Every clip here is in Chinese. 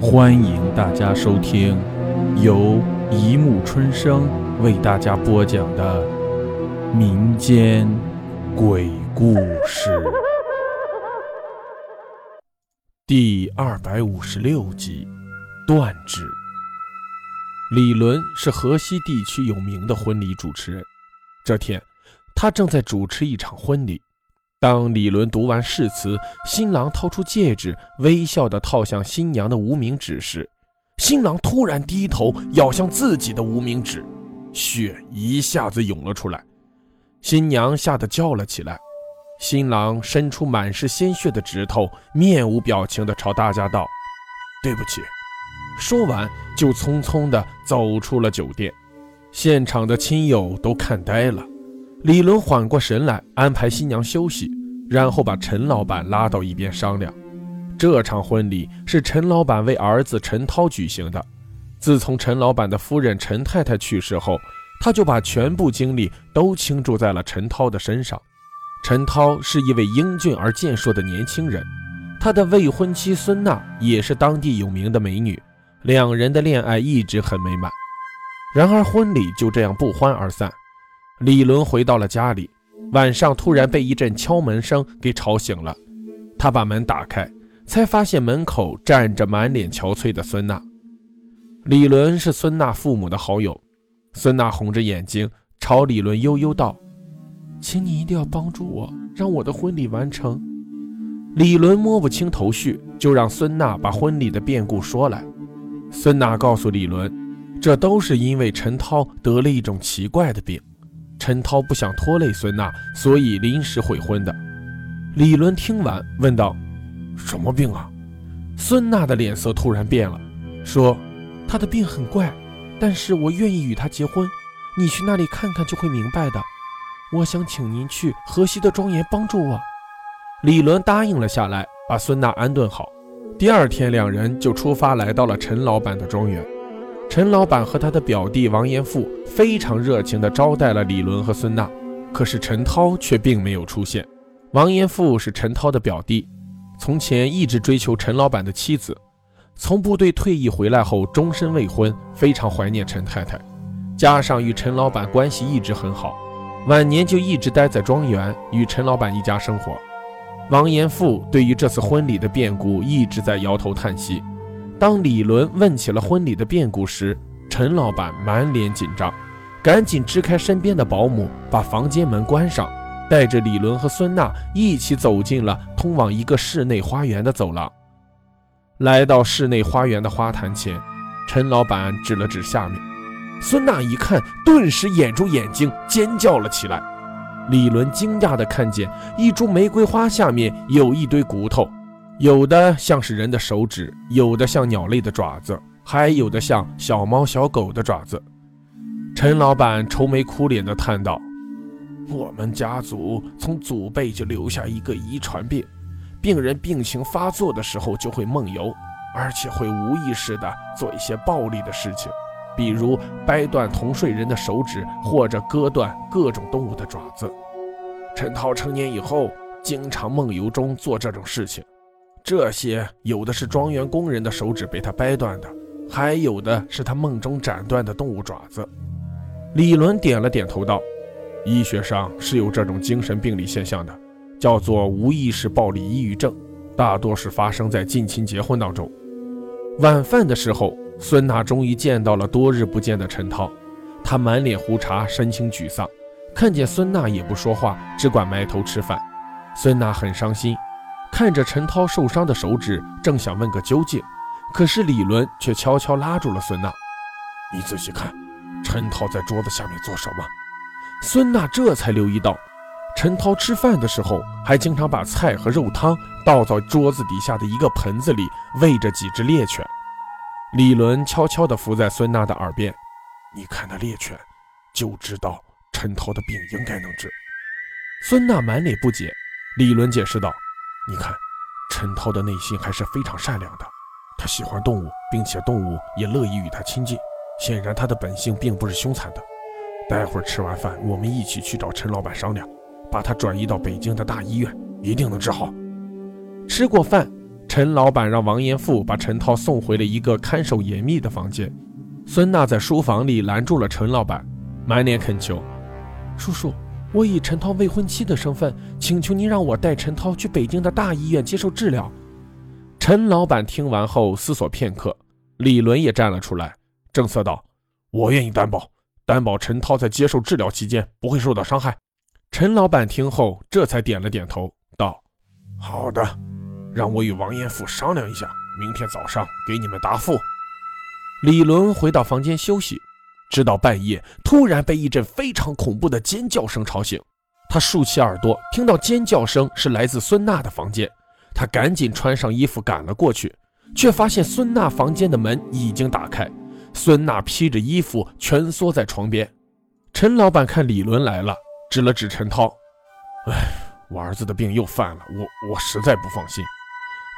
欢迎大家收听由一木春生为大家播讲的民间鬼故事第二百五十六集《断指》。李伦是河西地区有名的婚礼主持人，这天他正在主持一场婚礼。当李伦读完誓词，新郎掏出戒指，微笑地套向新娘的无名指时，新郎突然低头咬向自己的无名指，血一下子涌了出来。新娘吓得叫了起来。新郎伸出满是鲜血的指头，面无表情地朝大家道：“对不起。”说完就匆匆地走出了酒店。现场的亲友都看呆了。李伦缓过神来，安排新娘休息，然后把陈老板拉到一边商量。这场婚礼是陈老板为儿子陈涛举行的。自从陈老板的夫人陈太太去世后，他就把全部精力都倾注在了陈涛的身上。陈涛是一位英俊而健硕的年轻人，他的未婚妻孙娜也是当地有名的美女，两人的恋爱一直很美满。然而婚礼就这样不欢而散。李伦回到了家里，晚上突然被一阵敲门声给吵醒了。他把门打开，才发现门口站着满脸憔悴的孙娜。李伦是孙娜父母的好友，孙娜红着眼睛朝李伦悠悠道：“请你一定要帮助我，让我的婚礼完成。”李伦摸不清头绪，就让孙娜把婚礼的变故说来。孙娜告诉李伦，这都是因为陈涛得了一种奇怪的病。陈涛不想拖累孙娜，所以临时悔婚的。李伦听完问道：“什么病啊？”孙娜的脸色突然变了，说：“他的病很怪，但是我愿意与他结婚。你去那里看看就会明白的。我想请您去河西的庄园帮助我。”李伦答应了下来，把孙娜安顿好。第二天，两人就出发来到了陈老板的庄园。陈老板和他的表弟王延富非常热情地招待了李伦和孙娜，可是陈涛却并没有出现。王延富是陈涛的表弟，从前一直追求陈老板的妻子，从部队退役回来后终身未婚，非常怀念陈太太，加上与陈老板关系一直很好，晚年就一直待在庄园与陈老板一家生活。王延富对于这次婚礼的变故一直在摇头叹息。当李伦问起了婚礼的变故时，陈老板满脸紧张，赶紧支开身边的保姆，把房间门关上，带着李伦和孙娜一起走进了通往一个室内花园的走廊。来到室内花园的花坛前，陈老板指了指下面，孙娜一看，顿时掩住眼睛尖叫了起来。李伦惊讶地看见一株玫瑰花下面有一堆骨头。有的像是人的手指，有的像鸟类的爪子，还有的像小猫小狗的爪子。陈老板愁眉苦脸地叹道：“我们家族从祖辈就留下一个遗传病，病人病情发作的时候就会梦游，而且会无意识地做一些暴力的事情，比如掰断同睡人的手指，或者割断各种动物的爪子。陈涛成年以后，经常梦游中做这种事情。”这些有的是庄园工人的手指被他掰断的，还有的是他梦中斩断的动物爪子。李伦点了点头道：“医学上是有这种精神病理现象的，叫做无意识暴力抑郁症，大多是发生在近亲结婚当中。”晚饭的时候，孙娜终于见到了多日不见的陈涛，他满脸胡茬，神情沮丧，看见孙娜也不说话，只管埋头吃饭。孙娜很伤心。看着陈涛受伤的手指，正想问个究竟，可是李伦却悄悄拉住了孙娜：“你仔细看，陈涛在桌子下面做什么？”孙娜这才留意到，陈涛吃饭的时候还经常把菜和肉汤倒在桌子底下的一个盆子里，喂着几只猎犬。李伦悄悄地伏在孙娜的耳边：“你看那猎犬，就知道陈涛的病应该能治。”孙娜满脸不解，李伦解释道。你看，陈涛的内心还是非常善良的，他喜欢动物，并且动物也乐意与他亲近。显然，他的本性并不是凶残的。待会儿吃完饭，我们一起去找陈老板商量，把他转移到北京的大医院，一定能治好。吃过饭，陈。老板让王延富把陈涛送回了一个看守严密的房间。孙娜在书房里拦住了陈老板，满脸恳求：“叔叔，我以陈涛未婚妻的身份，请求您让我带陈涛去北京的大医院接受治疗。”陈老板听完后思索片刻，李伦也站了出来，正色道：“我愿意担保，担保陈涛在接受治疗期间不会受到伤害。”陈老板听后这才点了点头，道：“好的。”让我与王彦富商量一下，明天早上给你们答复。李伦回到房间休息，直到半夜，突然被一阵非常恐怖的尖叫声吵醒。他竖起耳朵，听到尖叫声是来自孙娜的房间。他赶紧穿上衣服赶了过去，却发现孙娜房间的门已经打开，孙娜披着衣服蜷缩在床边。陈老板看李伦来了，指了指陈涛：“哎，我儿子的病又犯了，我我实在不放心。”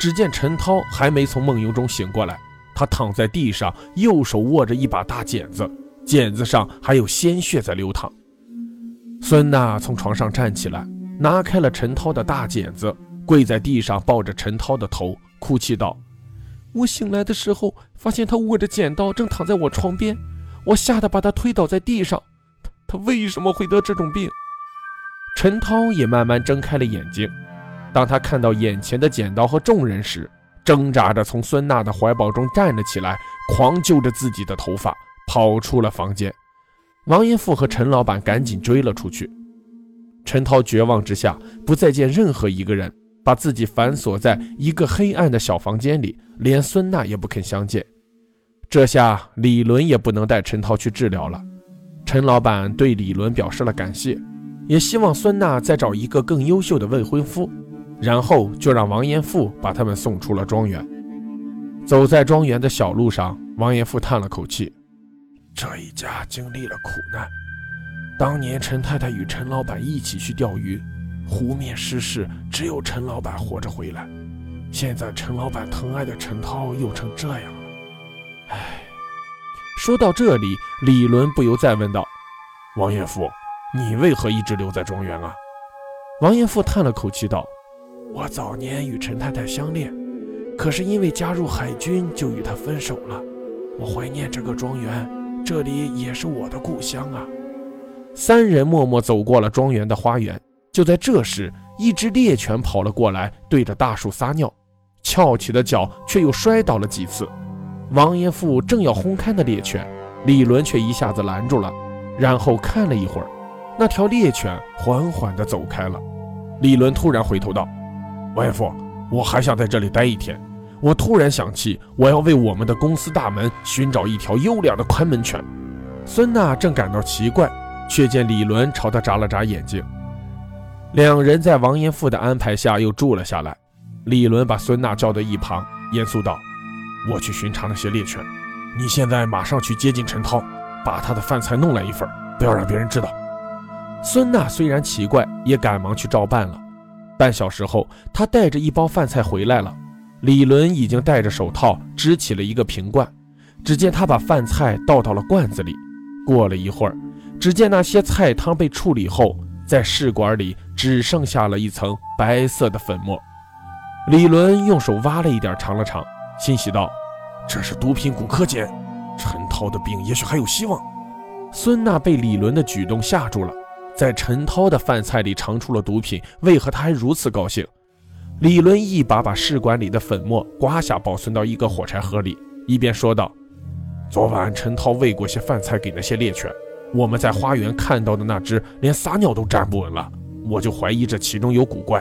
只见陈涛还没从梦游中醒过来，他躺在地上，右手握着一把大剪子，剪子上还有鲜血在流淌。孙娜从床上站起来，拿开了陈涛的大剪子，跪在地上抱着陈涛的头，哭泣道：“我醒来的时候，发现他握着剪刀，正躺在我床边，我吓得把他推倒在地上。他他为什么会得这种病？”陈涛也慢慢睁开了眼睛。当他看到眼前的剪刀和众人时，挣扎着从孙娜的怀抱中站了起来，狂揪着自己的头发，跑出了房间。王延富和陈老板赶紧追了出去。陈涛绝望之下，不再见任何一个人，把自己反锁在一个黑暗的小房间里，连孙娜也不肯相见。这下李伦也不能带陈涛去治疗了。陈老板对李伦表示了感谢，也希望孙娜再找一个更优秀的未婚夫。然后就让王延富把他们送出了庄园。走在庄园的小路上，王延富叹了口气：“这一家经历了苦难。当年陈太太与陈老板一起去钓鱼，湖面失事，只有陈老板活着回来。现在陈老板疼爱的陈涛又成这样了。唉。”说到这里，李伦不由再问道：“王艳富，你为何一直留在庄园啊？”王艳富叹了口气道。我早年与陈太太相恋，可是因为加入海军就与她分手了。我怀念这个庄园，这里也是我的故乡啊。三人默默走过了庄园的花园。就在这时，一只猎犬跑了过来，对着大树撒尿，翘起的脚却又摔倒了几次。王延富正要轰开那猎犬，李伦却一下子拦住了，然后看了一会儿，那条猎犬缓缓地走开了。李伦突然回头道。王爷父，我还想在这里待一天。我突然想起，我要为我们的公司大门寻找一条优良的看门犬。孙娜正感到奇怪，却见李伦朝她眨了眨眼睛。两人在王延富的安排下又住了下来。李伦把孙娜叫到一旁，严肃道：“我去巡查那些猎犬，你现在马上去接近陈涛，把他的饭菜弄来一份，不要让别人知道。”孙娜虽然奇怪，也赶忙去照办了。半小时后，他带着一包饭菜回来了。李伦已经戴着手套，支起了一个瓶罐。只见他把饭菜倒到了罐子里。过了一会儿，只见那些菜汤被处理后，在试管里只剩下了一层白色的粉末。李伦用手挖了一点，尝了尝，欣喜道：“这是毒品骨科碱，陈涛的病也许还有希望。”孙娜被李伦的举动吓住了。在陈涛的饭菜里尝出了毒品，为何他还如此高兴？李伦一把把试管里的粉末刮下，保存到一个火柴盒里，一边说道：“昨晚陈涛喂过些饭菜给那些猎犬，我们在花园看到的那只连撒尿都站不稳了，我就怀疑这其中有古怪。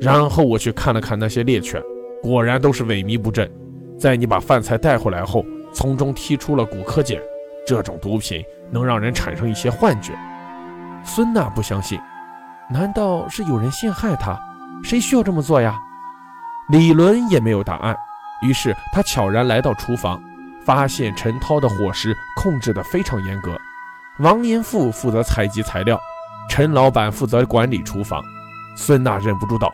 然后我去看了看那些猎犬，果然都是萎靡不振。在你把饭菜带回来后，从中提出了骨科碱，这种毒品能让人产生一些幻觉。”孙娜不相信，难道是有人陷害他？谁需要这么做呀？李伦也没有答案。于是他悄然来到厨房，发现陈涛的伙食控制得非常严格。王延富负责采集材料，陈老板负责管理厨房。孙娜忍不住道：“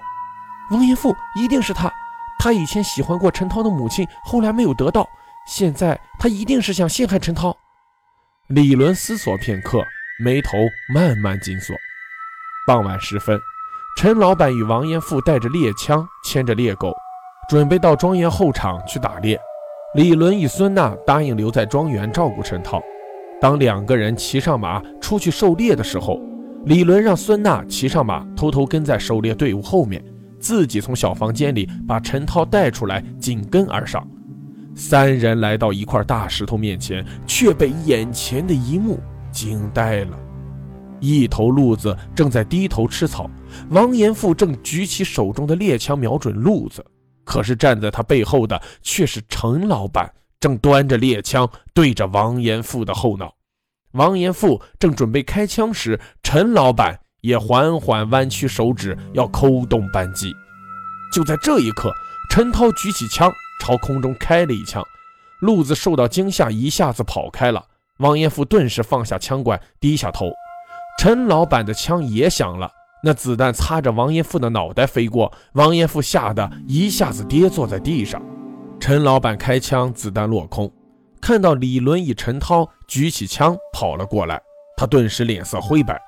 王延富一定是他，他以前喜欢过陈涛的母亲，后来没有得到，现在他一定是想陷害陈涛。”李伦思索片刻。眉头慢慢紧锁。傍晚时分，陈老板与王延富带着猎枪，牵着猎狗，准备到庄园后场去打猎。李伦与孙娜答应留在庄园照顾陈涛。当两个人骑上马出去狩猎的时候，李伦让孙娜骑上马，偷偷跟在狩猎队伍后面，自己从小房间里把陈涛带出来，紧跟而上。三人来到一块大石头面前，却被眼前的一幕惊呆了。一头鹿子正在低头吃草，王延富正举起手中的猎枪瞄准鹿子，可是站在他背后的却是陈老板。正端着猎枪对着王延富的后脑，王延富正准备开枪时，陈老板也缓缓弯曲手指要扣动扳机。就在这一刻，陈涛举起枪朝空中开了一枪，路子受到惊吓，一下子跑开了。王延富顿时放下枪管，低下头。陈老板的枪也响了，那子弹擦着王延富的脑袋飞过，王延富吓得一下子跌坐在地上。陈老板开枪，子弹落空。看到李伦与陈涛举起枪跑了过来，他顿时脸色灰白。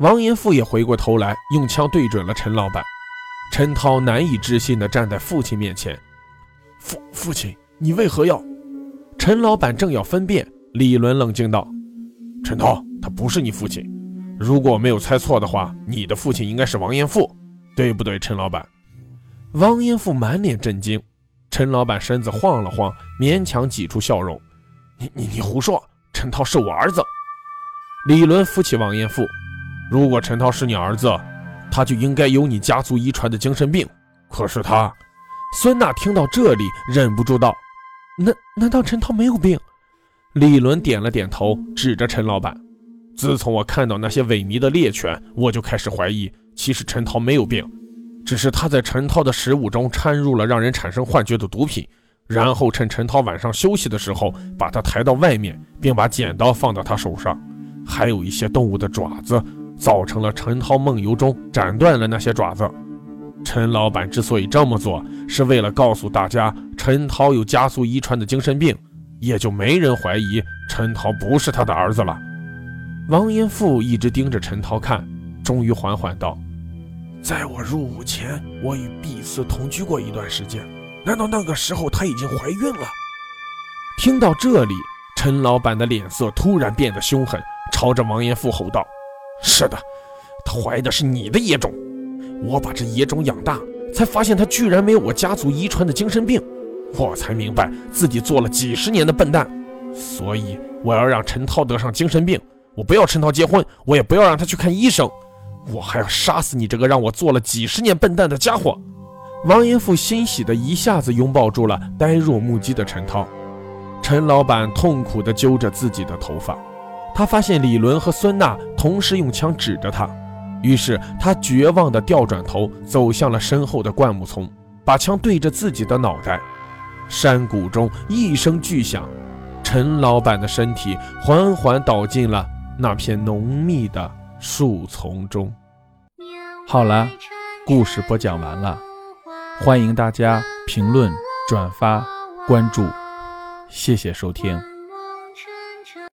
王延富也回过头来，用枪对准了陈老板。陈涛难以置信地站在父亲面前：“父父亲，你为何要？”陈老板正要分辨，李伦冷静道：“陈涛，他不是你父亲。如果我没有猜错的话，你的父亲应该是王延富，对不对？”陈老板。王延富满脸震惊。陈老板身子晃了晃，勉强挤出笑容：“你你你胡说！陈涛是我儿子。”李伦扶起王延富：“如果陈涛是你儿子，他就应该有你家族遗传的精神病。可是他……”孙娜听到这里，忍不住道：“难难道陈涛没有病？”李伦点了点头，指着陈老板：“自从我看到那些萎靡的猎犬，我就开始怀疑，其实陈涛没有病。”只是他在陈涛的食物中掺入了让人产生幻觉的毒品，然后趁陈涛晚上休息的时候，把他抬到外面，并把剪刀放到他手上，还有一些动物的爪子，造成了陈涛梦游中斩断了那些爪子。陈老板之所以这么做，是为了告诉大家陈涛有家族遗传的精神病，也就没人怀疑陈涛不是他的儿子了。王延富一直盯着陈涛看，终于缓缓道。在我入伍前，我与碧丝同居过一段时间。难道那个时候她已经怀孕了？听到这里，陈老板的脸色突然变得凶狠，朝着王延富吼道：“是的，她怀的是你的野种。我把这野种养大，才发现她居然没有我家族遗传的精神病。我才明白自己做了几十年的笨蛋。所以我要让陈涛得上精神病。我不要陈涛结婚，我也不要让他去看医生。”我还要杀死你这个让我做了几十年笨蛋的家伙！王延富欣喜的一下子拥抱住了呆若木鸡的陈涛。陈老板痛苦地揪着自己的头发，他发现李伦和孙娜同时用枪指着他，于是他绝望地调转头走向了身后的灌木丛，把枪对着自己的脑袋。山谷中一声巨响，陈老板的身体缓缓倒进了那片浓密的。树丛中。好了，故事播讲完了，欢迎大家评论、转发、关注，谢谢收听。